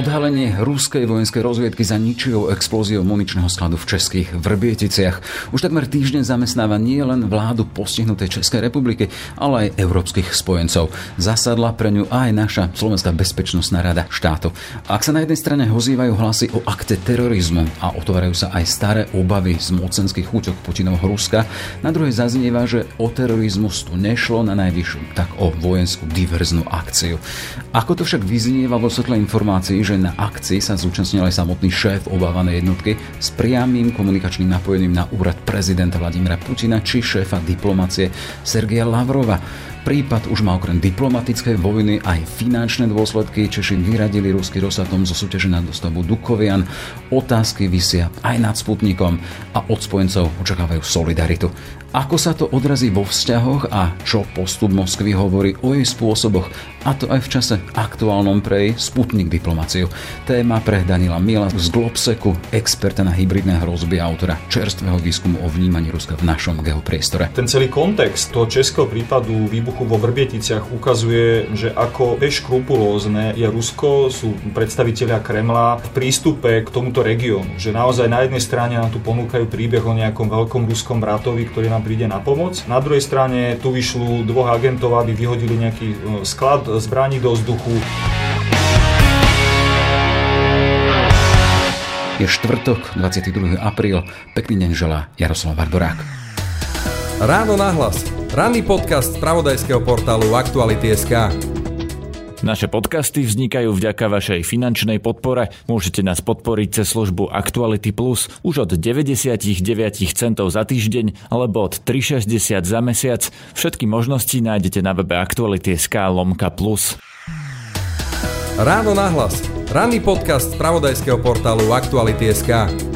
Odhalenie ruskej vojenskej rozviedky za ničivou explóziou muničného skladu v českých Vrbieticiach už takmer týždeň zamestnáva nie len vládu postihnutej Českej republiky, ale aj európskych spojencov. Zasadla pre ňu aj naša Slovenská bezpečnostná rada štátu. Ak sa na jednej strane hozývajú hlasy o akte terorizmu a otvárajú sa aj staré obavy z mocenských útok Putinovho Ruska, na druhej zaznieva, že o terorizmus tu nešlo na najvyššiu, tak o vojenskú diverznú akciu. Ako to však vyznieva vo svetle informácií, že na akcii sa zúčastnil aj samotný šéf obávanej jednotky s priamým komunikačným napojením na úrad prezidenta Vladimira Putina či šéfa diplomacie Sergeja Lavrova. Prípad už má okrem diplomatickej vojny aj finančné dôsledky. Češi vyradili ruský Rosatom zo súťaže na dostavu Dukovian. Otázky vysia aj nad Sputnikom a od spojencov očakávajú solidaritu. Ako sa to odrazí vo vzťahoch a čo postup Moskvy hovorí o jej spôsoboch, a to aj v čase aktuálnom pre jej Sputnik diplomáciu. Téma pre Danila Mila z Globseku, experta na hybridné hrozby autora čerstvého výskumu o vnímaní Ruska v našom geopriestore. Ten celý kontext toho českého prípadu výbuchu vo Vrbieticiach ukazuje, že ako bezkrupulózne je Rusko, sú predstavitelia Kremla v prístupe k tomuto regiónu. Že naozaj na jednej strane nám tu ponúkajú príbeh o nejakom veľkom ruskom bratovi, ktorý nám príde na pomoc. Na druhej strane tu vyšľú dvoch agentov, aby vyhodili nejaký e, sklad zbraní do vzduchu. Je štvrtok, 22. apríl. Pekný deň želá Jaroslav Barborák. Ráno nahlas. Ranný podcast z pravodajského portálu Aktuality.sk. Naše podcasty vznikajú vďaka vašej finančnej podpore. Môžete nás podporiť cez službu Actuality Plus už od 99 centov za týždeň alebo od 3,60 za mesiac. Všetky možnosti nájdete na webe Actuality.sk lomka plus. Ráno nahlas. Ranný podcast z pravodajského portálu Aktuality.sk.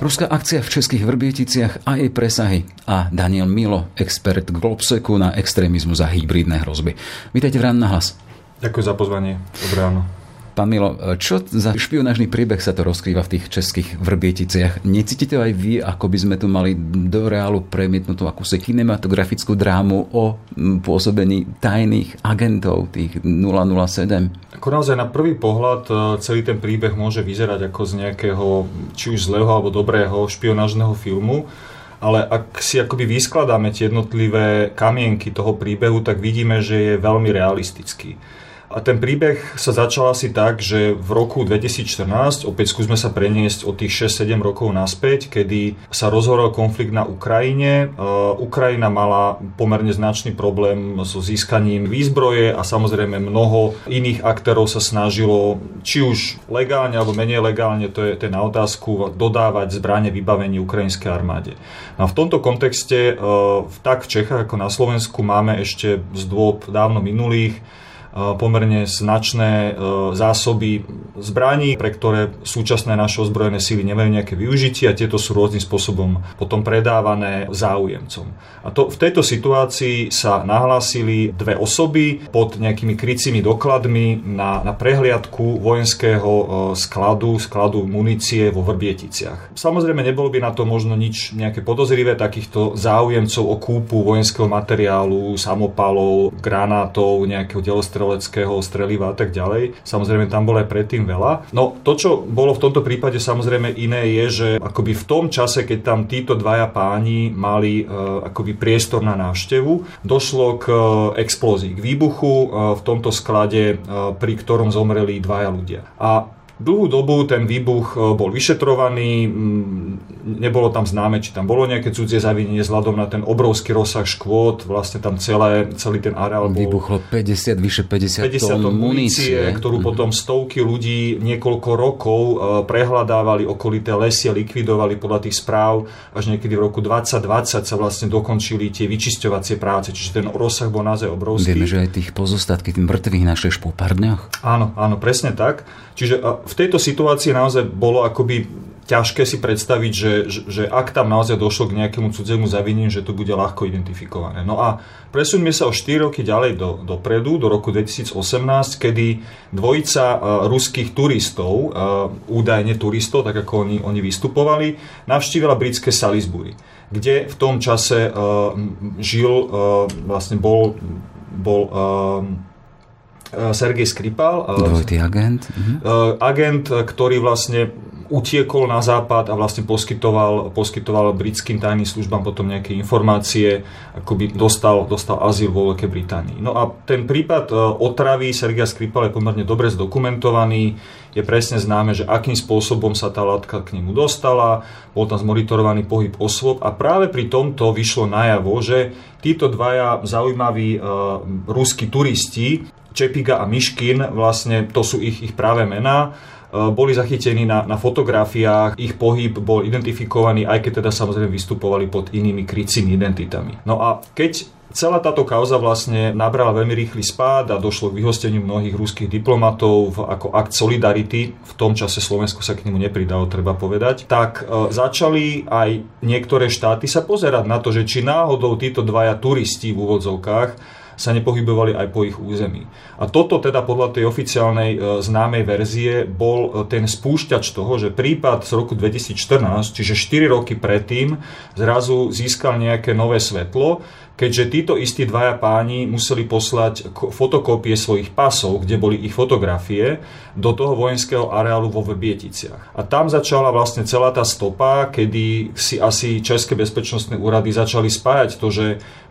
Ruská akcia v českých Vrbieticiach a jej presahy a Daniel Milo, expert Globseku na extrémizmu za hybridné hrozby. Vítajte v Ráno na hlas. Ďakujem za pozvanie. Dobré ráno. Pán Milo, čo za špionážny príbeh sa to rozkrýva v tých českých vrbieticiach? Necítite aj vy, ako by sme tu mali do reálu premietnutú akúsi kinematografickú drámu o pôsobení tajných agentov, tých 007? Ako naozaj na prvý pohľad e, celý ten príbeh môže vyzerať ako z nejakého či už zlého alebo dobrého špionážneho filmu, ale ak si akoby vyskladáme tie jednotlivé kamienky toho príbehu, tak vidíme, že je veľmi realistický. A ten príbeh sa začal asi tak, že v roku 2014, opäť skúsme sa preniesť od tých 6-7 rokov naspäť, kedy sa rozhoral konflikt na Ukrajine. Uh, Ukrajina mala pomerne značný problém so získaním výzbroje a samozrejme mnoho iných aktérov sa snažilo, či už legálne alebo menej legálne, to je, to je na otázku, dodávať zbranie vybavení ukrajinskej armáde. No a v tomto kontexte, uh, tak v Čechách ako na Slovensku máme ešte z dôb dávno minulých pomerne značné e, zásoby zbraní, pre ktoré súčasné naše ozbrojené síly nemajú nejaké využitie a tieto sú rôznym spôsobom potom predávané záujemcom. A to, v tejto situácii sa nahlásili dve osoby pod nejakými krycími dokladmi na, na prehliadku vojenského e, skladu, skladu munície vo Vrbieticiach. Samozrejme nebolo by na to možno nič nejaké podozrivé takýchto záujemcov o kúpu vojenského materiálu, samopalov, granátov, nejakého delostreľa streleckého streliva a tak ďalej. Samozrejme tam bolo aj predtým veľa. No to, čo bolo v tomto prípade samozrejme iné je, že akoby v tom čase, keď tam títo dvaja páni mali uh, akoby priestor na návštevu, došlo k uh, explózii, k výbuchu uh, v tomto sklade, uh, pri ktorom zomreli dvaja ľudia. A Dlhú dobu ten výbuch e, bol vyšetrovaný, nebolo tam známe, či tam bolo nejaké cudzie zavinenie vzhľadom na ten obrovský rozsah škôd, vlastne tam celé, celý ten areál bol... Vybuchlo 50, vyše 50, 50 tón munície, ktorú mm. potom stovky ľudí niekoľko rokov e, prehľadávali okolité lesy a likvidovali podľa tých správ. Až niekedy v roku 2020 sa vlastne dokončili tie vyčisťovacie práce, čiže ten rozsah bol naozaj obrovský. Vieme, že aj tých pozostatky, tých mŕtvych našich po pár dňoch. Áno, áno, presne tak. Čiže v tejto situácii naozaj bolo akoby ťažké si predstaviť, že, že, že ak tam naozaj došlo k nejakému cudzému zavineniu, že to bude ľahko identifikované. No a presuňme sa o 4 roky ďalej do, dopredu, do roku 2018, kedy dvojica uh, ruských turistov, uh, údajne turistov, tak ako oni, oni vystupovali, navštívila britské Salisbury, kde v tom čase uh, žil, uh, vlastne bol, bol uh, Sergej Skripal. Dvojitý agent. Mhm. Agent, ktorý vlastne utiekol na západ a vlastne poskytoval, poskytoval britským tajným službám potom nejaké informácie, ako by dostal, dostal azyl vo Veľkej Británii. No a ten prípad otravy Sergeja Skripal je pomerne dobre zdokumentovaný. Je presne známe, že akým spôsobom sa tá látka k nemu dostala, bol tam zmonitorovaný pohyb osôb a práve pri tomto vyšlo najavo, že títo dvaja zaujímaví uh, ruskí turisti Čepiga a Miškin, vlastne to sú ich, ich práve mená, e, boli zachytení na, na fotografiách, ich pohyb bol identifikovaný, aj keď teda samozrejme vystupovali pod inými krycími identitami. No a keď Celá táto kauza vlastne nabrala veľmi rýchly spád a došlo k vyhosteniu mnohých ruských diplomatov ako akt solidarity. V tom čase Slovensko sa k nemu nepridalo, treba povedať. Tak e, začali aj niektoré štáty sa pozerať na to, že či náhodou títo dvaja turisti v úvodzovkách sa nepohybovali aj po ich území. A toto teda podľa tej oficiálnej e, známej verzie bol e, ten spúšťač toho, že prípad z roku 2014, čiže 4 roky predtým, zrazu získal nejaké nové svetlo, keďže títo istí dvaja páni museli poslať fotokópie svojich pasov, kde boli ich fotografie, do toho vojenského areálu vo Vrbieticiach. A tam začala vlastne celá tá stopa, kedy si asi České bezpečnostné úrady začali spájať to, že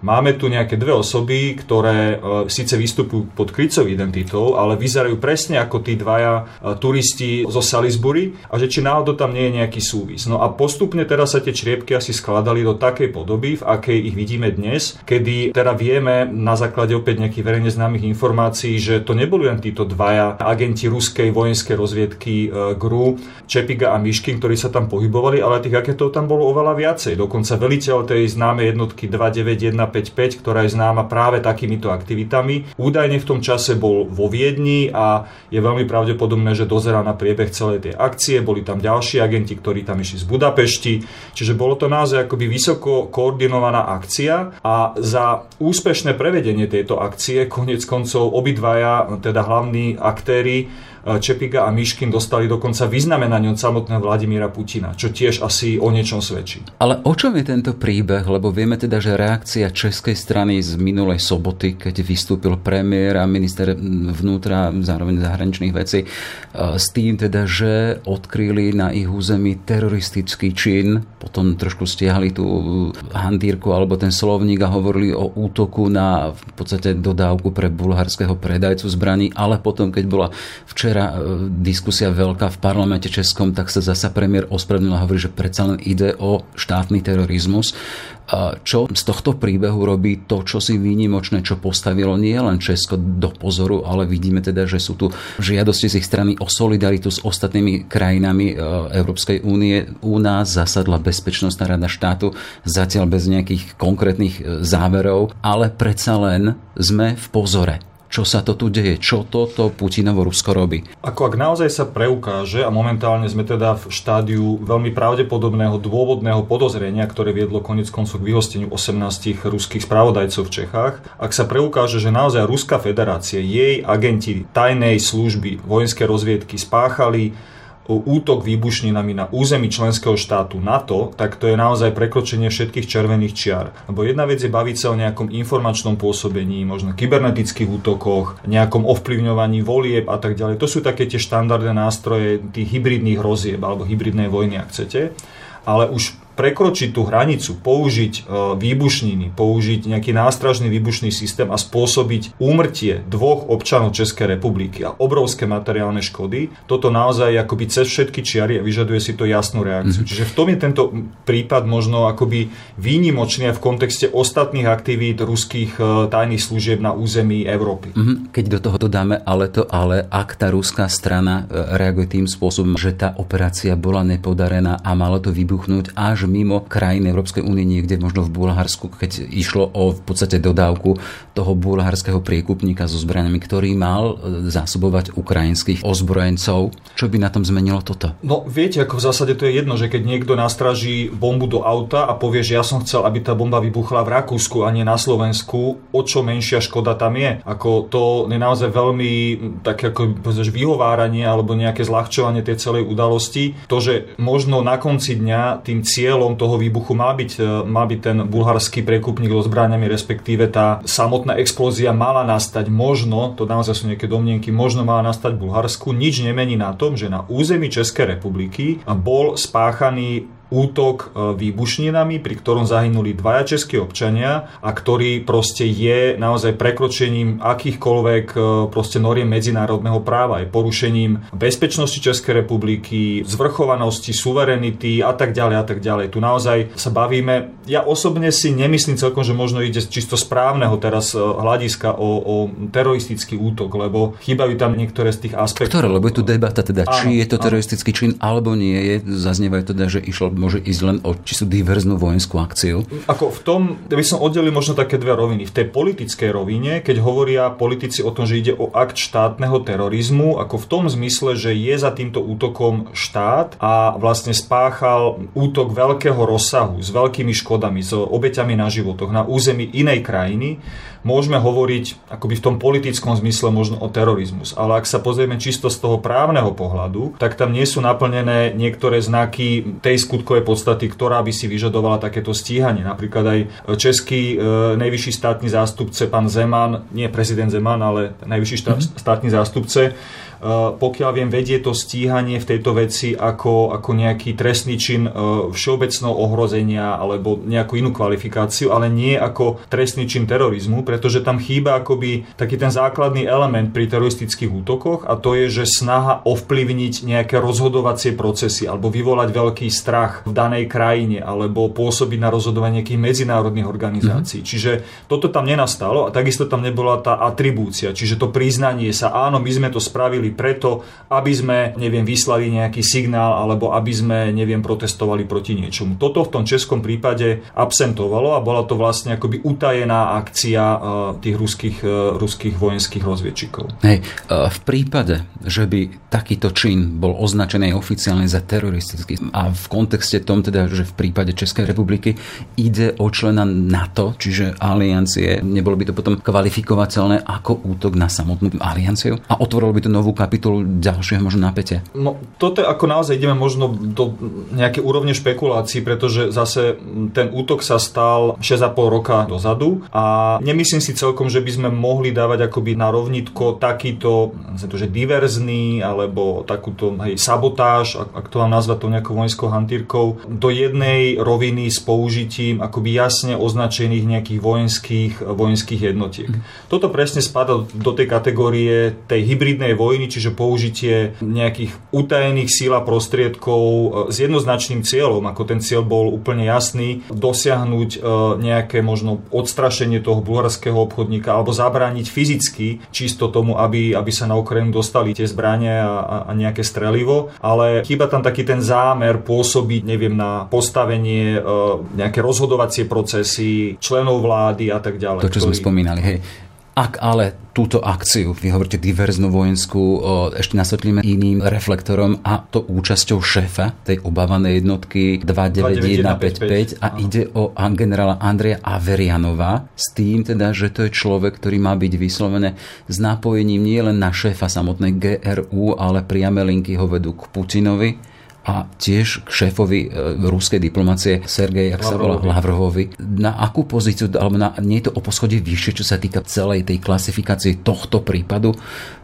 máme tu nejaké dve osoby, ktoré e, síce vystupujú pod krycov identitou, ale vyzerajú presne ako tí dvaja e, turisti zo Salisbury a že či náhodou tam nie je nejaký súvis. No a postupne teraz sa tie čriepky asi skladali do takej podoby, v akej ich vidíme dnes, kedy teda vieme na základe opäť nejakých verejne známych informácií, že to neboli len títo dvaja agenti ruskej vojenskej rozviedky e, GRU, Čepiga a Miškin, ktorí sa tam pohybovali, ale tých agentov tam bolo oveľa viacej. Dokonca veliteľ tej známej jednotky 29155, ktorá je známa práve takýmito aktivitami, údajne v tom čase bol vo Viedni a je veľmi pravdepodobné, že dozeral na priebeh celej tej akcie. Boli tam ďalší agenti, ktorí tam išli z Budapešti. Čiže bolo to naozaj akoby vysoko koordinovaná akcia a za úspešné prevedenie tejto akcie konec koncov obidvaja, teda hlavní aktéry, Čepiga a Miškin dostali dokonca vyznamenanie od samotného Vladimíra Putina, čo tiež asi o niečom svedčí. Ale o čom je tento príbeh? Lebo vieme teda, že reakcia českej strany z minulej soboty, keď vystúpil premiér a minister vnútra, zároveň zahraničných vecí, e, s tým teda, že odkryli na ich území teroristický čin, potom trošku stiahli tú handírku alebo ten slovník a hovorili o útoku na v podstate dodávku pre bulharského predajcu zbraní, ale potom, keď bola včera včera e, diskusia veľká v parlamente českom, tak sa zasa premiér ospravedlnil a hovorí, že predsa len ide o štátny terorizmus. Čo z tohto príbehu robí to, čo si výnimočné, čo postavilo nie len Česko do pozoru, ale vidíme teda, že sú tu žiadosti z ich strany o solidaritu s ostatnými krajinami e, Európskej únie. U nás zasadla Bezpečnostná rada štátu, zatiaľ bez nejakých konkrétnych e, záverov, ale predsa len sme v pozore čo sa to tu deje, čo toto Putinovo Rusko robí. Ako ak naozaj sa preukáže, a momentálne sme teda v štádiu veľmi pravdepodobného dôvodného podozrenia, ktoré viedlo konec koncov k vyhosteniu 18 ruských spravodajcov v Čechách, ak sa preukáže, že naozaj Ruská federácia, jej agenti tajnej služby, vojenské rozviedky spáchali útok výbušninami na území členského štátu NATO, tak to je naozaj prekročenie všetkých červených čiar. Lebo jedna vec je baviť sa o nejakom informačnom pôsobení, možno kybernetických útokoch, nejakom ovplyvňovaní volieb a tak ďalej. To sú také tie štandardné nástroje tých hybridných hrozieb alebo hybridnej vojny, ak chcete. Ale už prekročiť tú hranicu, použiť e, výbušniny, použiť nejaký nástražný výbušný systém a spôsobiť úmrtie dvoch občanov Českej republiky a obrovské materiálne škody, toto naozaj akoby cez všetky čiary a vyžaduje si to jasnú reakciu. Mm-hmm. Čiže v tom je tento prípad možno akoby výnimočný v kontexte ostatných aktivít ruských e, tajných služieb na území Európy. Mm-hmm. Keď do toho dodáme ale to ale, ak tá ruská strana e, reaguje tým spôsobom, že tá operácia bola nepodarená a malo to vybuchnúť až mimo krajín Európskej únie, niekde možno v Bulharsku, keď išlo o v podstate dodávku toho bulharského priekupníka so zbraniami, ktorý mal e, zásobovať ukrajinských ozbrojencov. Čo by na tom zmenilo toto? No viete, ako v zásade to je jedno, že keď niekto nastraží bombu do auta a povie, že ja som chcel, aby tá bomba vybuchla v Rakúsku a nie na Slovensku, o čo menšia škoda tam je. Ako to je naozaj veľmi také ako vyhováranie alebo nejaké zľahčovanie tej celej udalosti. To, že možno na konci dňa tým cieľom cieľom toho výbuchu má byť, e, má byť ten bulharský prekupník so zbraniami, respektíve tá samotná explózia mala nastať možno, to naozaj sú nejaké domnienky, možno mala nastať v Bulharsku, nič nemení na tom, že na území Českej republiky bol spáchaný útok e, výbušninami, pri ktorom zahynuli dvaja českí občania a ktorý proste je naozaj prekročením akýchkoľvek e, proste noriem medzinárodného práva, je porušením bezpečnosti Českej republiky, zvrchovanosti, suverenity a tak ďalej a tak ďalej. Tu naozaj sa bavíme, ja osobne si nemyslím celkom, že možno ide čisto správneho teraz e, hľadiska o, o teroristický útok, lebo chýbajú tam niektoré z tých aspektov. Ktoré? Lebo je tu debata teda, áno, či je to teroristický čin alebo nie je. Zaznievajú teda, že išlo môže ísť len o či sú diverznú vojenskú akciu? Ako v tom, by som oddelil možno také dve roviny. V tej politickej rovine, keď hovoria politici o tom, že ide o akt štátneho terorizmu, ako v tom zmysle, že je za týmto útokom štát a vlastne spáchal útok veľkého rozsahu s veľkými škodami, s obeťami na životoch na území inej krajiny, môžeme hovoriť akoby v tom politickom zmysle možno o terorizmus. Ale ak sa pozrieme čisto z toho právneho pohľadu, tak tam nie sú naplnené niektoré znaky tej skutkovej podstaty, ktorá by si vyžadovala takéto stíhanie. Napríklad aj český e, najvyšší štátny zástupce, pán Zeman, nie prezident Zeman, ale najvyšší štát, štátny zástupce, Eh, pokiaľ viem, vedie to stíhanie v tejto veci ako, ako nejaký trestný čin eh, všeobecného ohrozenia alebo nejakú inú kvalifikáciu, ale nie ako trestný čin terorizmu, pretože tam chýba akoby taký ten základný element pri teroristických útokoch a to je, že snaha ovplyvniť nejaké rozhodovacie procesy alebo vyvolať veľký strach v danej krajine alebo pôsobiť na rozhodovanie nejakých medzinárodných organizácií. Mm-hmm. Čiže toto tam nenastalo a takisto tam nebola tá atribúcia, čiže to priznanie sa, áno, my sme to spravili preto, aby sme, neviem, vyslali nejaký signál alebo aby sme, neviem, protestovali proti niečomu. Toto v tom českom prípade absentovalo a bola to vlastne akoby utajená akcia tých ruských, e, ruských vojenských rozviečikov. Hej, e, v prípade, že by takýto čin bol označený oficiálne za teroristický a v kontexte tom teda, že v prípade Českej republiky ide o člena NATO, čiže aliancie, nebolo by to potom kvalifikovateľné ako útok na samotnú alianciu a otvorilo by to novú kapitolu ďalšieho možno napätia? No, toto ako naozaj ideme možno do nejaké úrovne špekulácií, pretože zase ten útok sa stal 6,5 roka dozadu a nemyslím si celkom, že by sme mohli dávať akoby na rovnitko takýto, to, že diverzný alebo takúto hej, sabotáž, ak to mám nazvať to nejakou vojenskou hantírkou, do jednej roviny s použitím akoby jasne označených nejakých vojenských, vojenských jednotiek. Mm. Toto presne spada do tej kategórie tej hybridnej vojny, čiže použitie nejakých utajených síl a prostriedkov e, s jednoznačným cieľom, ako ten cieľ bol úplne jasný, dosiahnuť e, nejaké možno odstrašenie toho bulharského obchodníka alebo zabrániť fyzicky čisto tomu, aby, aby sa na Ukrajinu dostali tie zbranie a, a nejaké strelivo, ale chýba tam taký ten zámer pôsobiť, neviem, na postavenie, e, nejaké rozhodovacie procesy, členov vlády a tak ďalej. To, čo ktorý... sme spomínali, hej ak ale túto akciu, vy hovoríte diverznú vojenskú, ešte nasvetlíme iným reflektorom a to účasťou šéfa tej obávanej jednotky 29155 a ide o generála Andreja Averianova s tým teda, že to je človek, ktorý má byť vyslovené s nápojením nie len na šéfa samotnej GRU, ale priame linky ho vedú k Putinovi a tiež k šéfovi e, ruskej diplomácie Sergej, ak sa volá Lavrovovi. Na akú pozíciu, alebo na, nie je to o poschode vyššie, čo sa týka celej tej klasifikácie tohto prípadu?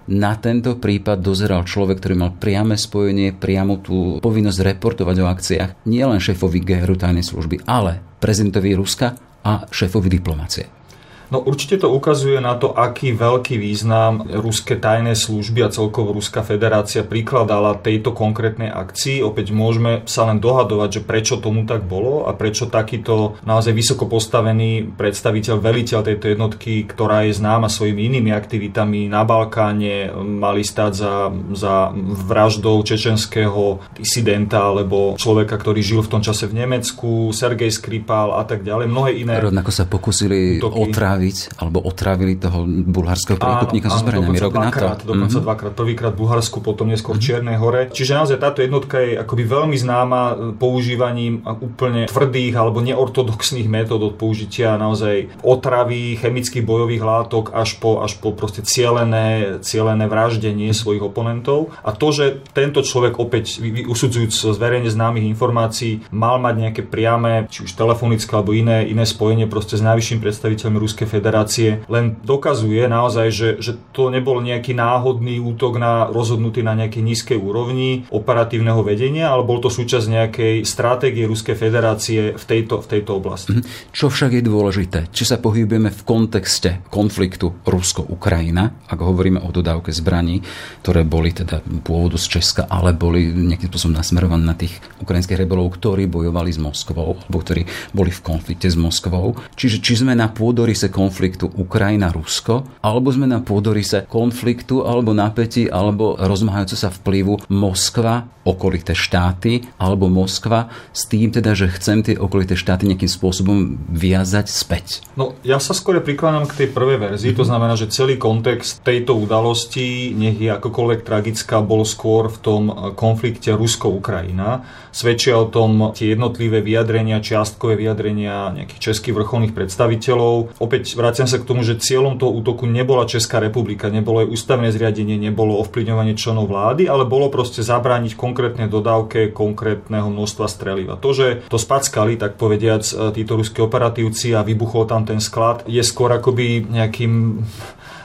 Na tento prípad dozeral človek, ktorý mal priame spojenie, priamo tú povinnosť reportovať o akciách nielen šéfovi GRU tajnej služby, ale prezidentovi Ruska a šéfovi diplomácie. No určite to ukazuje na to, aký veľký význam ruské tajné služby a celkovo Ruská federácia prikladala tejto konkrétnej akcii. Opäť môžeme sa len dohadovať, že prečo tomu tak bolo a prečo takýto naozaj vysoko postavený predstaviteľ, veliteľ tejto jednotky, ktorá je známa svojimi inými aktivitami na Balkáne, mali stať za, za vraždou čečenského disidenta alebo človeka, ktorý žil v tom čase v Nemecku, Sergej Skripal a tak ďalej, mnohé iné. Rovnako sa pokusili otrávať otráviť alebo otravili toho bulharského príkupníka so zbraniami rok na to. Dokonca mm-hmm. dvakrát. Prvýkrát v Bulharsku, potom neskôr v mhm. Čiernej hore. Čiže naozaj táto jednotka je akoby veľmi známa používaním úplne tvrdých alebo neortodoxných metód od použitia naozaj otravy, chemických bojových látok až po, až po proste cielené, cielené vraždenie svojich oponentov. A to, že tento človek opäť usudzujúc z verejne známych informácií mal mať nejaké priame, či už telefonické alebo iné, iné spojenie proste s najvyšším predstaviteľmi Ruskej federácie, len dokazuje naozaj, že, že to nebol nejaký náhodný útok na rozhodnutý na nejakej nízkej úrovni operatívneho vedenia, ale bol to súčasť nejakej stratégie Ruskej federácie v tejto, v tejto oblasti. Mhm. Čo však je dôležité, či sa pohybujeme v kontexte konfliktu Rusko-Ukrajina, ak hovoríme o dodávke zbraní, ktoré boli teda pôvodu z Česka, ale boli nejakým spôsobom nasmerované na tých ukrajinských rebelov, ktorí bojovali s Moskvou, alebo ktorí boli v konflikte s Moskvou. Čiže či sme na pôdorise konfliktu Ukrajina-Rusko, alebo sme na pôdorise konfliktu, alebo napätí, alebo rozmáhajúce sa vplyvu Moskva, okolité štáty, alebo Moskva s tým teda, že chcem tie okolité štáty nejakým spôsobom viazať späť. No, ja sa skôr prikláňam k tej prvej verzii, to znamená, že celý kontext tejto udalosti, nech je akokoľvek tragická, bol skôr v tom konflikte Rusko-Ukrajina Svedčia o tom tie jednotlivé vyjadrenia, čiastkové vyjadrenia nejakých českých vrcholných predstaviteľov. Opäť vraciam sa k tomu, že cieľom toho útoku nebola Česká republika, nebolo aj ústavné zriadenie, nebolo ovplyvňovanie členov vlády, ale bolo proste zabrániť konkrétnej dodávke konkrétneho množstva streliva. To, že to spackali, tak povediac, títo ruskí operatívci a vybuchol tam ten sklad, je skôr akoby nejakým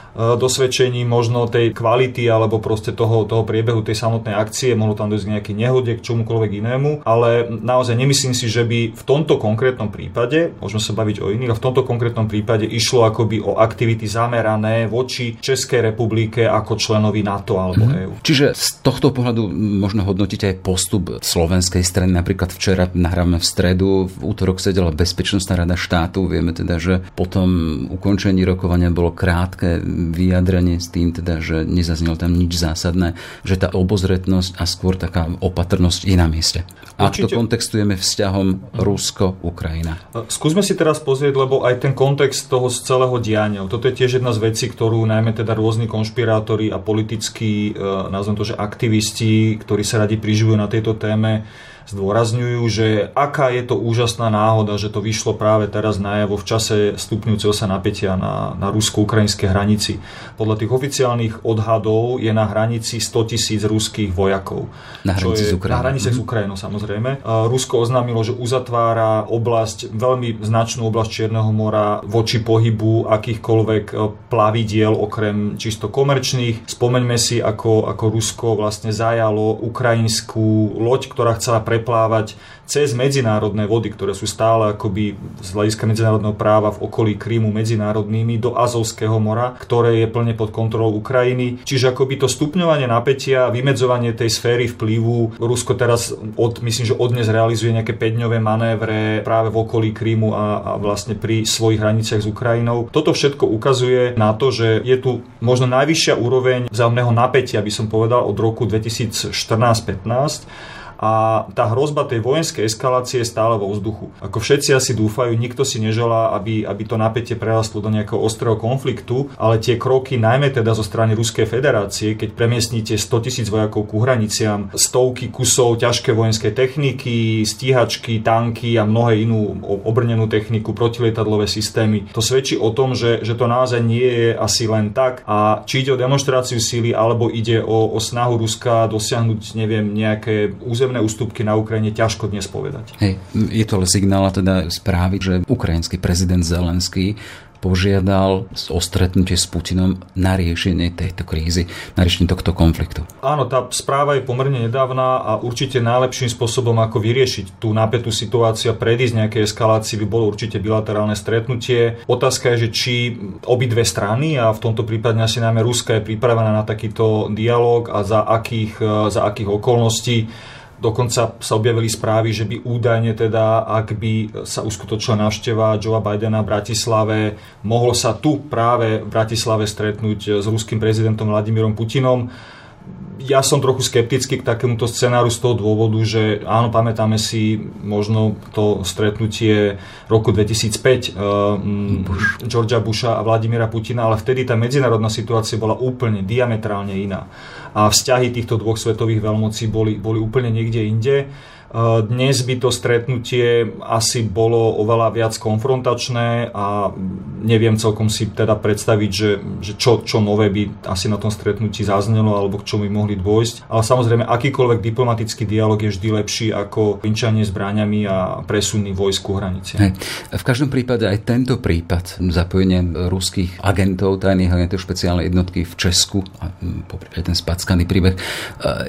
E, dosvedčení možno tej kvality alebo proste toho, toho priebehu tej samotnej akcie, mohlo tam dojsť k nejakej nehode, k čomukoľvek inému, ale naozaj nemyslím si, že by v tomto konkrétnom prípade, môžeme sa baviť o iných, a v tomto konkrétnom prípade išlo akoby o aktivity zamerané voči Českej republike ako členovi NATO alebo mm-hmm. EU. Čiže z tohto pohľadu možno hodnotiť aj postup slovenskej strany. Napríklad včera nahrávame v stredu, v útorok sedela Bezpečnostná rada štátu. Vieme teda, že potom ukončení rokovania bolo krátke vyjadrenie s tým teda, že nezaznelo tam nič zásadné, že tá obozretnosť a skôr taká opatrnosť je na mieste. A to kontextujeme vzťahom Rusko-Ukrajina. Skúsme si teraz pozrieť, lebo aj ten kontext toho z celého diania. Toto je tiež jedna z vecí, ktorú najmä teda rôzni konšpirátori a politickí, e, nazvem to, že aktivisti, ktorí sa radi priživujú na tejto téme, zdôrazňujú, že aká je to úžasná náhoda, že to vyšlo práve teraz najavo v čase stupňujúceho sa napätia na, na rusko-ukrajinskej hranici. Podľa tých oficiálnych odhadov je na hranici 100 tisíc ruských vojakov. Na hranici je, s Ukrajinou. Na hranici s mhm. Ukrajinou samozrejme. Rusko oznámilo, že uzatvára oblasť, veľmi značnú oblasť Čierneho mora voči pohybu akýchkoľvek e, plavidiel okrem čisto komerčných. Spomeňme si, ako, ako Rusko vlastne zajalo ukrajinskú loď, ktorá chcela preplávať cez medzinárodné vody, ktoré sú stále akoby z hľadiska medzinárodného práva v okolí Krímu medzinárodnými do Azovského mora, ktoré je plne pod kontrolou Ukrajiny. Čiže akoby to stupňovanie napätia, vymedzovanie tej sféry vplyvu, Rusko teraz od, myslím, že od dnes realizuje nejaké 5-dňové manévre práve v okolí Krímu a, a vlastne pri svojich hraniciach s Ukrajinou. Toto všetko ukazuje na to, že je tu možno najvyššia úroveň vzájomného napätia, by som povedal, od roku 2014-15 a tá hrozba tej vojenskej eskalácie je stále vo vzduchu. Ako všetci asi dúfajú, nikto si neželá, aby, aby to napätie prerastlo do nejakého ostrého konfliktu, ale tie kroky, najmä teda zo strany Ruskej federácie, keď premiestnite 100 tisíc vojakov ku hraniciam, stovky kusov ťažké vojenskej techniky, stíhačky, tanky a mnohé inú obrnenú techniku, protilietadlové systémy, to svedčí o tom, že, že to naozaj nie je asi len tak a či ide o demonstráciu síly alebo ide o, o snahu Ruska dosiahnuť, neviem, nejaké územie územné ústupky na Ukrajine ťažko dnes povedať. Hej, je to ale signál teda správy, že ukrajinský prezident Zelenský požiadal o stretnutie s Putinom na riešenie tejto krízy, na riešenie tohto konfliktu. Áno, tá správa je pomerne nedávna a určite najlepším spôsobom, ako vyriešiť tú napätú situáciu a predísť nejaké eskalácii by bolo určite bilaterálne stretnutie. Otázka je, že či obidve strany, a v tomto prípade asi najmä Ruska je pripravená na takýto dialog a za akých, za akých okolností Dokonca sa objavili správy, že by údajne teda, ak by sa uskutočila návšteva Joea Bidena v Bratislave, mohlo sa tu práve v Bratislave stretnúť s ruským prezidentom Vladimírom Putinom ja som trochu skeptický k takémuto scenáru z toho dôvodu, že áno, pamätáme si možno to stretnutie roku 2005 uh, Bush. Georgia Busha a Vladimíra Putina, ale vtedy tá medzinárodná situácia bola úplne diametrálne iná. A vzťahy týchto dvoch svetových veľmocí boli, boli úplne niekde inde. Dnes by to stretnutie asi bolo oveľa viac konfrontačné a neviem celkom si teda predstaviť, že, že čo, čo nové by asi na tom stretnutí zaznelo alebo k čomu by mohli dôjsť. Ale samozrejme, akýkoľvek diplomatický dialog je vždy lepší ako pinčanie zbráňami a presuny vojsku hranice. Hej. V každom prípade aj tento prípad zapojenie ruských agentov, tajných agentov špeciálnej jednotky v Česku a poprípade ten spackaný príbeh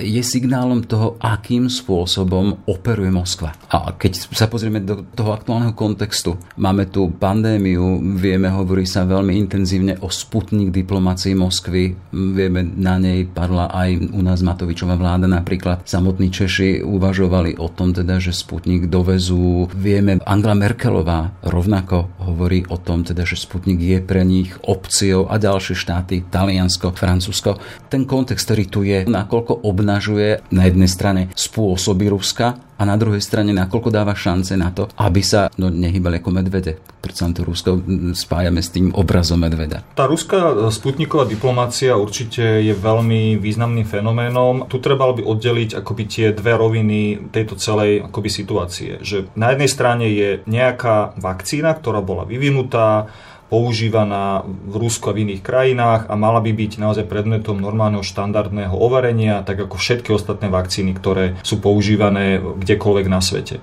je signálom toho, akým spôsobom operuje Moskva. A keď sa pozrieme do toho aktuálneho kontextu, máme tu pandémiu, vieme, hovorí sa veľmi intenzívne o sputnik diplomácii Moskvy, vieme, na nej padla aj u nás Matovičová vláda napríklad. Samotní Češi uvažovali o tom teda, že sputnik dovezú. Vieme, Angela Merkelová rovnako hovorí o tom teda, že sputnik je pre nich opciou a ďalšie štáty, Taliansko, Francúzsko. Ten kontext, ktorý tu je, nakoľko obnažuje na jednej strane spôsoby Ruska, a na druhej strane nakoľko dáva šance na to, aby sa no, nehybali ako medvede. Prečo to Rusko spájame s tým obrazom medveda. Tá ruská sputniková diplomácia určite je veľmi významným fenoménom. Tu treba by oddeliť akoby tie dve roviny tejto celej akoby situácie. Že na jednej strane je nejaká vakcína, ktorá bola vyvinutá, používaná v Rusku a v iných krajinách a mala by byť naozaj predmetom normálneho štandardného overenia, tak ako všetky ostatné vakcíny, ktoré sú používané kdekoľvek na svete.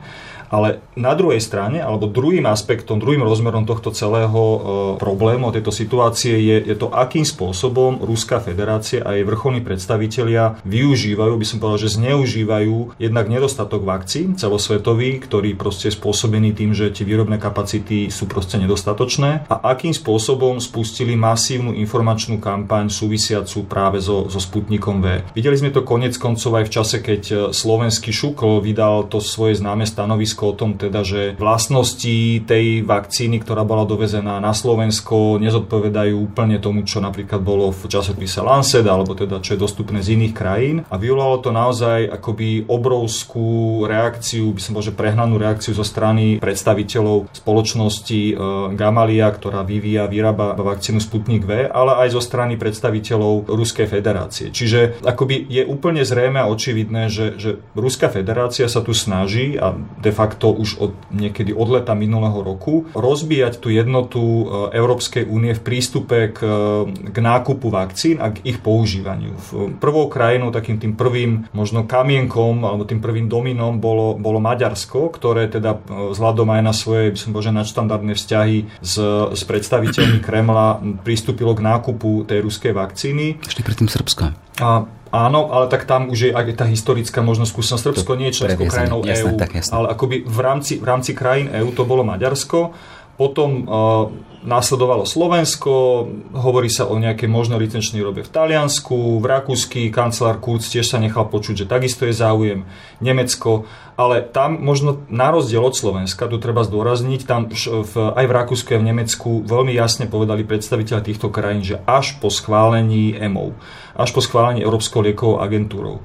Ale na druhej strane, alebo druhým aspektom, druhým rozmerom tohto celého e, problému, tejto situácie je, je to, akým spôsobom Ruská federácia a jej vrcholní predstavitelia využívajú, by som povedal, že zneužívajú jednak nedostatok vakcín celosvetový, ktorý proste je spôsobený tým, že tie výrobné kapacity sú proste nedostatočné a akým spôsobom spustili masívnu informačnú kampaň súvisiacu práve so, so Sputnikom V. Videli sme to konec koncov aj v čase, keď e, slovenský Šukl vydal to svoje známe stanovisko stanovisko o tom teda, že vlastnosti tej vakcíny, ktorá bola dovezená na Slovensko, nezodpovedajú úplne tomu, čo napríklad bolo v časopise Lancet, alebo teda čo je dostupné z iných krajín. A vyvolalo to naozaj akoby obrovskú reakciu, by som povedal, prehnanú reakciu zo strany predstaviteľov spoločnosti e, Gamalia, ktorá vyvíja, vyrába vakcínu Sputnik V, ale aj zo strany predstaviteľov Ruskej federácie. Čiže akoby je úplne zrejme a očividné, že, že Ruská federácia sa tu snaží a de facto takto už od, niekedy od leta minulého roku, rozbíjať tú jednotu e, Európskej únie v prístupe k, k nákupu vakcín a k ich používaniu. Prvou krajinou, takým tým prvým možno kamienkom alebo tým prvým dominom bolo, bolo Maďarsko, ktoré teda e, vzhľadom aj na svoje, by som bože, nadštandardné vzťahy s, s predstaviteľmi Kremla pristúpilo k nákupu tej ruskej vakcíny. Ešte predtým Srbska. A Áno, ale tak tam už je aj tá historická možno skúsenosť. Srbsko nie je členskou krajinou EÚ, ale akoby v rámci, v rámci krajín EÚ to bolo Maďarsko. Potom uh, následovalo Slovensko, hovorí sa o nejakej možnej licenčnej robe v Taliansku, v Rakúsky, kancelár Kurz tiež sa nechal počuť, že takisto je záujem, Nemecko, ale tam možno na rozdiel od Slovenska, tu treba zdôrazniť, tam v, aj v Rakúsku a v Nemecku veľmi jasne povedali predstaviteľe týchto krajín, že až po schválení EMO, až po schválení Európskou liekovou agentúrou.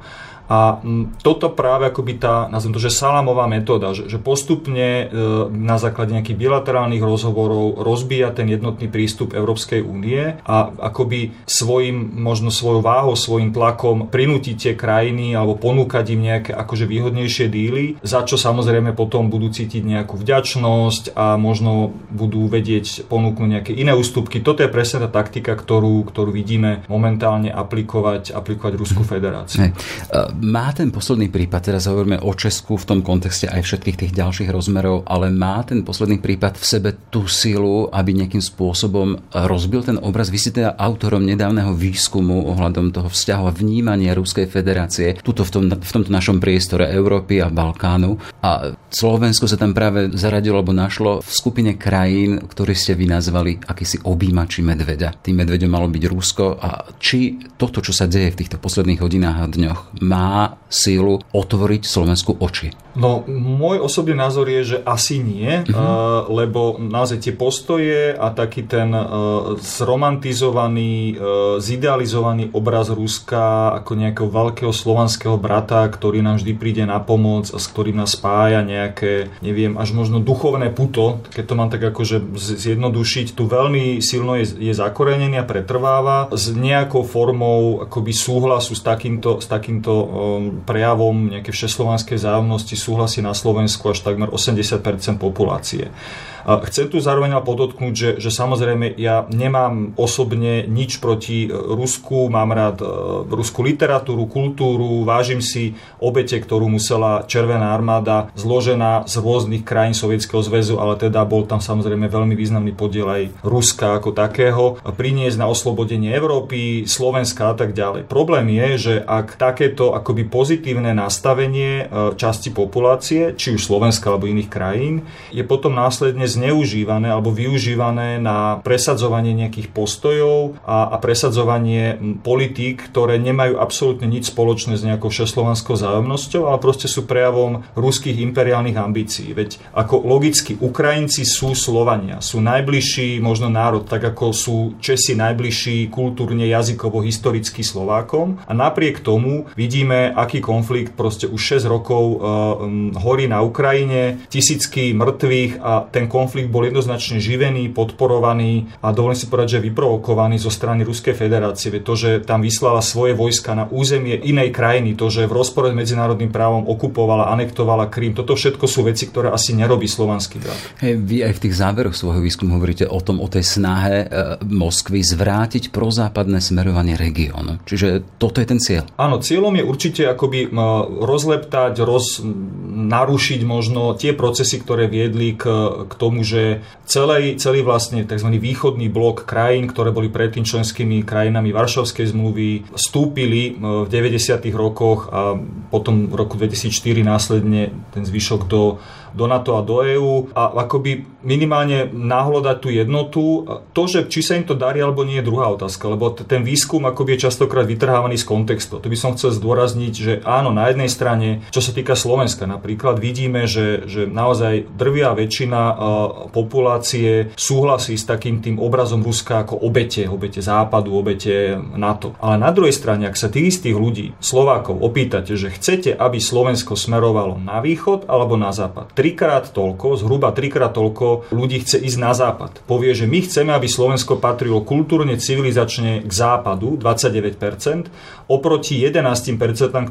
A toto práve akoby tá, nazvem to, že salamová metóda, že, že postupne e, na základe nejakých bilaterálnych rozhovorov rozbíja ten jednotný prístup Európskej únie a akoby svojim, možno svojou váhou, svojim tlakom prinútiť tie krajiny alebo ponúkať im nejaké akože výhodnejšie díly, za čo samozrejme potom budú cítiť nejakú vďačnosť a možno budú vedieť ponúknuť nejaké iné ústupky. Toto je presne tá taktika, ktorú, ktorú vidíme momentálne aplikovať, aplikovať Rusku mhm. federáciu. Hey. Má ten posledný prípad, teraz hovoríme o Česku v tom kontexte aj všetkých tých ďalších rozmerov, ale má ten posledný prípad v sebe tú silu, aby nejakým spôsobom rozbil ten obraz. Vy si teda autorom nedávneho výskumu ohľadom toho vzťahu a vnímania Ruskej federácie tuto v, tom, v tomto našom priestore Európy a Balkánu. A Slovensko sa tam práve zaradilo, alebo našlo v skupine krajín, ktoré ste vy nazvali akýsi objímači medveda. Tým medvedom malo byť Rusko a či toto, čo sa deje v týchto posledných hodinách a dňoch, má má sílu otvoriť Slovensku oči? No, môj osobný názor je, že asi nie, uh-huh. lebo naozaj tie postoje a taký ten zromantizovaný, zidealizovaný obraz Ruska ako nejakého veľkého slovanského brata, ktorý nám vždy príde na pomoc a s ktorým nás spája nejaké, neviem, až možno duchovné puto, keď to mám tak akože zjednodušiť, tu veľmi silno je, je zakorenený a pretrváva s nejakou formou akoby súhlasu s takýmto, s takýmto prejavom nejakej všeslovanskej zájomnosti súhlasí na Slovensku až takmer 80% populácie. Chcem tu zároveň podotknúť, že, že samozrejme ja nemám osobne nič proti e, Rusku, mám rád e, ruskú literatúru, kultúru, vážim si obete, ktorú musela Červená armáda zložená z rôznych krajín Sovietskeho zväzu, ale teda bol tam samozrejme veľmi významný podiel aj Ruska ako takého, priniesť na oslobodenie Európy, Slovenska a tak ďalej. Problém je, že ak takéto akoby pozitívne nastavenie e, časti populácie, či už Slovenska alebo iných krajín, je potom následne zneužívané alebo využívané na presadzovanie nejakých postojov a, a presadzovanie politík, ktoré nemajú absolútne nič spoločné s nejakou všeslovanskou zájomnosťou, ale proste sú prejavom ruských imperiálnych ambícií. Veď ako logicky Ukrajinci sú Slovania, sú najbližší možno národ, tak ako sú Česi najbližší kultúrne, jazykovo, historicky Slovákom a napriek tomu vidíme, aký konflikt proste už 6 rokov uh, um, horí na Ukrajine, tisícky mŕtvych a ten konflikt konflikt bol jednoznačne živený, podporovaný a dovolím si povedať, že vyprovokovaný zo strany Ruskej federácie. To, že tam vyslala svoje vojska na územie inej krajiny, to, že v rozpore s medzinárodným právom okupovala, anektovala Krím, toto všetko sú veci, ktoré asi nerobí slovanský brat. Hey, vy aj v tých záveroch svojho výskumu hovoríte o tom, o tej snahe e, Moskvy zvrátiť prozápadné smerovanie regiónu. Čiže toto je ten cieľ. Áno, cieľom je určite akoby rozleptať, roz, narušiť možno tie procesy, ktoré viedli k, k tomu, tomu, že celý, celý vlastne tzv. východný blok krajín, ktoré boli predtým členskými krajinami Varšavskej zmluvy, vstúpili e, v 90. rokoch a potom v roku 2004 následne ten zvyšok do do NATO a do EÚ a akoby minimálne nahľadať tú jednotu. To, že či sa im to darí alebo nie je druhá otázka, lebo ten výskum akoby je častokrát vytrhávaný z kontextu. To by som chcel zdôrazniť, že áno, na jednej strane, čo sa týka Slovenska napríklad, vidíme, že, že naozaj drvia väčšina populácie súhlasí s takým tým obrazom Ruska ako obete, obete západu, obete NATO. Ale na druhej strane, ak sa tých istých ľudí, Slovákov, opýtate, že chcete, aby Slovensko smerovalo na východ alebo na západ, trikrát toľko, zhruba trikrát toľko ľudí chce ísť na západ. Povie, že my chceme, aby Slovensko patrilo kultúrne, civilizačne k západu, 29%, oproti 11%,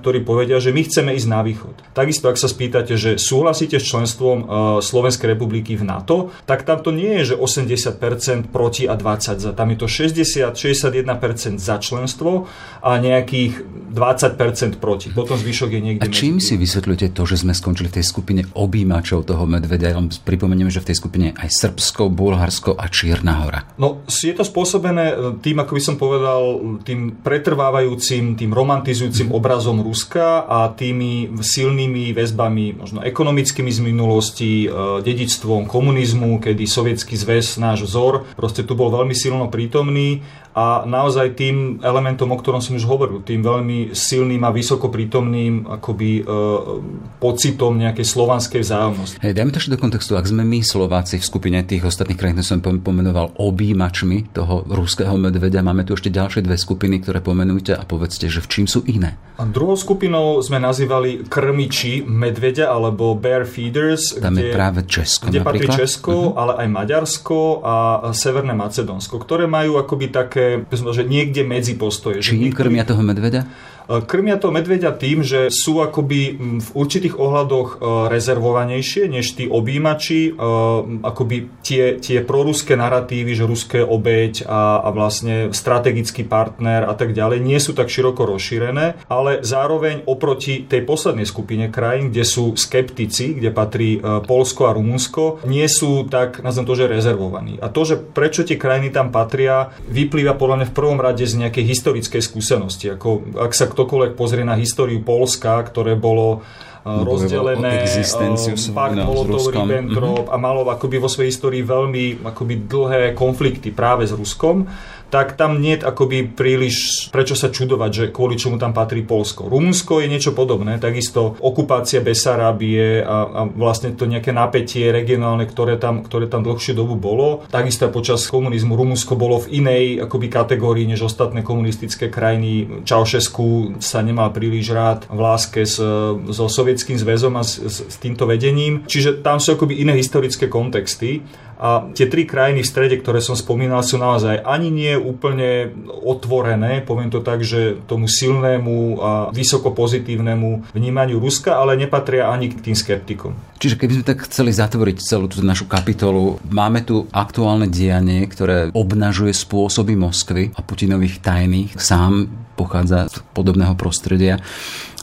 ktorí povedia, že my chceme ísť na východ. Takisto, ak sa spýtate, že súhlasíte s členstvom e, Slovenskej republiky v NATO, tak tam to nie je, že 80% proti a 20 za. Tam je to 60-61% za členstvo a nejakých 20% proti. Potom zvyšok je niekde A čím si vysvetľujete to, že sme skončili v tej skupine objíma tlačov toho medvedia. Ja pripomeniem, že v tej skupine aj Srbsko, Bulharsko a Čierna hora. No, je to spôsobené e, tým, ako by som povedal, tým pretrvávajúcim, tým romantizujúcim mm. obrazom Ruska a tými silnými väzbami, možno ekonomickými z minulosti, e, dedičstvom komunizmu, kedy sovietský zväz, náš vzor, proste tu bol veľmi silno prítomný a naozaj tým elementom, o ktorom som už hovoril, tým veľmi silným a vysoko prítomným akoby e, pocitom nejakej slovanskej vzájomnosti. Hej, dajme to ešte do kontextu, ak sme my Slováci v skupine tých ostatných krajín, som pomenoval objímačmi toho ruského medvedia, máme tu ešte ďalšie dve skupiny, ktoré pomenujte a povedzte, že v čím sú iné. A druhou skupinou sme nazývali krmiči medvedia alebo bear feeders. Tam kde, je práve Česko Kde napríklad? patrí Česko, uh-huh. ale aj Maďarsko a Severné Macedónsko, ktoré majú akoby také také, že niekde medzi postoje. Čím krmia toho medveda? E, krmia to medveďa tým, že sú akoby v určitých ohľadoch e, rezervovanejšie než tí objímači, e, akoby tie, tie proruské narratívy, že ruské obeď a, a vlastne strategický partner a tak ďalej nie sú tak široko rozšírené, ale zároveň oproti tej poslednej skupine krajín, kde sú skeptici, kde patrí Polsko a Rumunsko, nie sú tak, nazvem to, že rezervovaní. A to, že prečo tie krajiny tam patria, vyplýva podľa mňa v prvom rade z nejakej historickej skúsenosti. Ako, ak sa ktokoľvek pozrie na históriu Polska, ktoré bolo e, rozdelené existenciu e, pakt Molotov-Ribbentrop mm-hmm. a malo akoby vo svojej histórii veľmi akoby dlhé konflikty práve s Ruskom, tak tam nie je akoby príliš prečo sa čudovať, že kvôli čomu tam patrí Polsko. Rumunsko je niečo podobné, takisto okupácia Besarábie a, a vlastne to nejaké napätie regionálne, ktoré tam, ktoré tam dlhšiu dobu bolo. Takisto počas komunizmu Rumunsko bolo v inej akoby kategórii než ostatné komunistické krajiny. Čaušesku sa nemal príliš rád v láske s, so Sovietským zväzom a s, s, s týmto vedením. Čiže tam sú akoby iné historické kontexty. A tie tri krajiny v strede, ktoré som spomínal, sú naozaj ani nie úplne otvorené, poviem to tak, že tomu silnému a vysoko pozitívnemu vnímaniu Ruska, ale nepatria ani k tým skeptikom. Čiže keby sme tak chceli zatvoriť celú tú našu kapitolu, máme tu aktuálne dianie, ktoré obnažuje spôsoby Moskvy a Putinových tajných. Sám pochádza z podobného prostredia.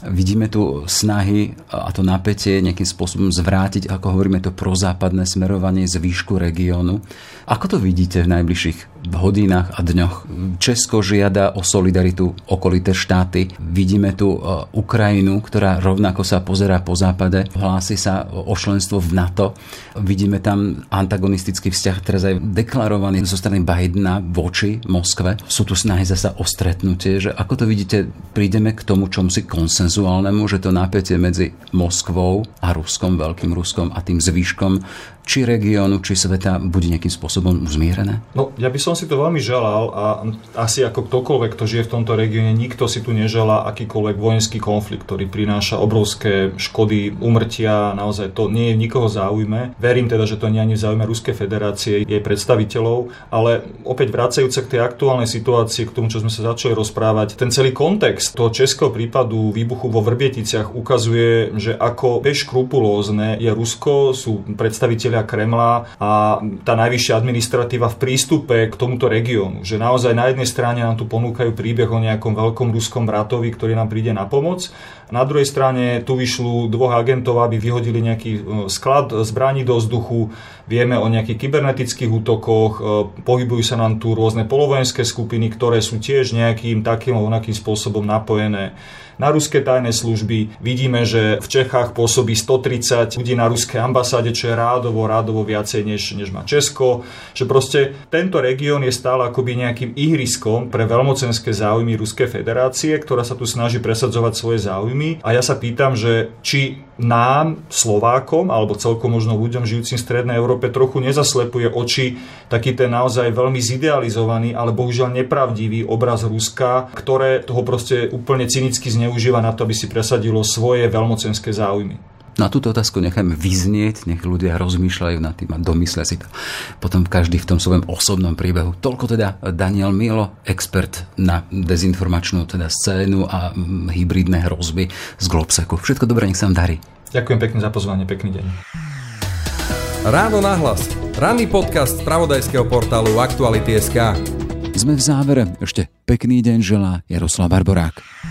Vidíme tu snahy a to napätie nejakým spôsobom zvrátiť, ako hovoríme, to prozápadné smerovanie z výšku regiónu. Ako to vidíte v najbližších hodinách a dňoch? Česko žiada o solidaritu okolité štáty. Vidíme tu e, Ukrajinu, ktorá rovnako sa pozerá po západe, hlási sa o členstvo v NATO. Vidíme tam antagonistický vzťah, teraz aj deklarovaný zo strany Bidena voči Moskve. Sú tu snahy zasa o stretnutie, že ako to vidíte, prídeme k tomu čom si konsenzu konsenzuálnemu, že to napätie medzi Moskvou a Ruskom, Veľkým Ruskom a tým zvýškom či regiónu, či sveta bude nejakým spôsobom zmierené? No, ja by som si to veľmi želal a asi ako ktokoľvek, kto žije v tomto regióne, nikto si tu neželá akýkoľvek vojenský konflikt, ktorý prináša obrovské škody, umrtia, naozaj to nie je nikoho záujme. Verím teda, že to nie je ani v záujme Ruskej federácie, jej predstaviteľov, ale opäť vracajúce k tej aktuálnej situácii, k tomu, čo sme sa začali rozprávať, ten celý kontext toho českého prípadu výbuchu vo Vrbieticiach ukazuje, že ako bezškrupulózne je Rusko, sú predstaviteľi predstaviteľia Kremla a tá najvyššia administratíva v prístupe k tomuto regiónu. Že naozaj na jednej strane nám tu ponúkajú príbeh o nejakom veľkom ruskom bratovi, ktorý nám príde na pomoc. Na druhej strane tu vyšľú dvoch agentov, aby vyhodili nejaký e, sklad zbraní do vzduchu. Vieme o nejakých kybernetických útokoch, e, pohybujú sa nám tu rôzne polovojenské skupiny, ktoré sú tiež nejakým takým onakým spôsobom napojené na ruské tajné služby. Vidíme, že v Čechách pôsobí 130 ľudí na ruskej ambasáde, čo je rádovo, rádovo viacej než, než má Česko. Že proste tento región je stále akoby nejakým ihriskom pre veľmocenské záujmy Ruskej federácie, ktorá sa tu snaží presadzovať svoje záujmy. A ja sa pýtam, že či nám, Slovákom, alebo celkom možno ľuďom žijúcim v Strednej Európe trochu nezaslepuje oči taký ten naozaj veľmi zidealizovaný, ale bohužiaľ nepravdivý obraz Ruska, ktoré toho proste úplne cynicky zneužíva na to, aby si presadilo svoje veľmocenské záujmy. Na túto otázku nechajme vyznieť, nech ľudia rozmýšľajú nad tým a domyslia si to potom každý v tom svojom osobnom príbehu. Toľko teda Daniel Milo, expert na dezinformačnú teda scénu a mm, hybridné hrozby z Globseku. Všetko dobré, nech sa vám darí. Ďakujem pekne za pozvanie, pekný deň. Ráno nahlas. Ranný podcast z pravodajského portálu Aktuality.sk. Sme v závere. Ešte pekný deň želá Jaroslav Barborák.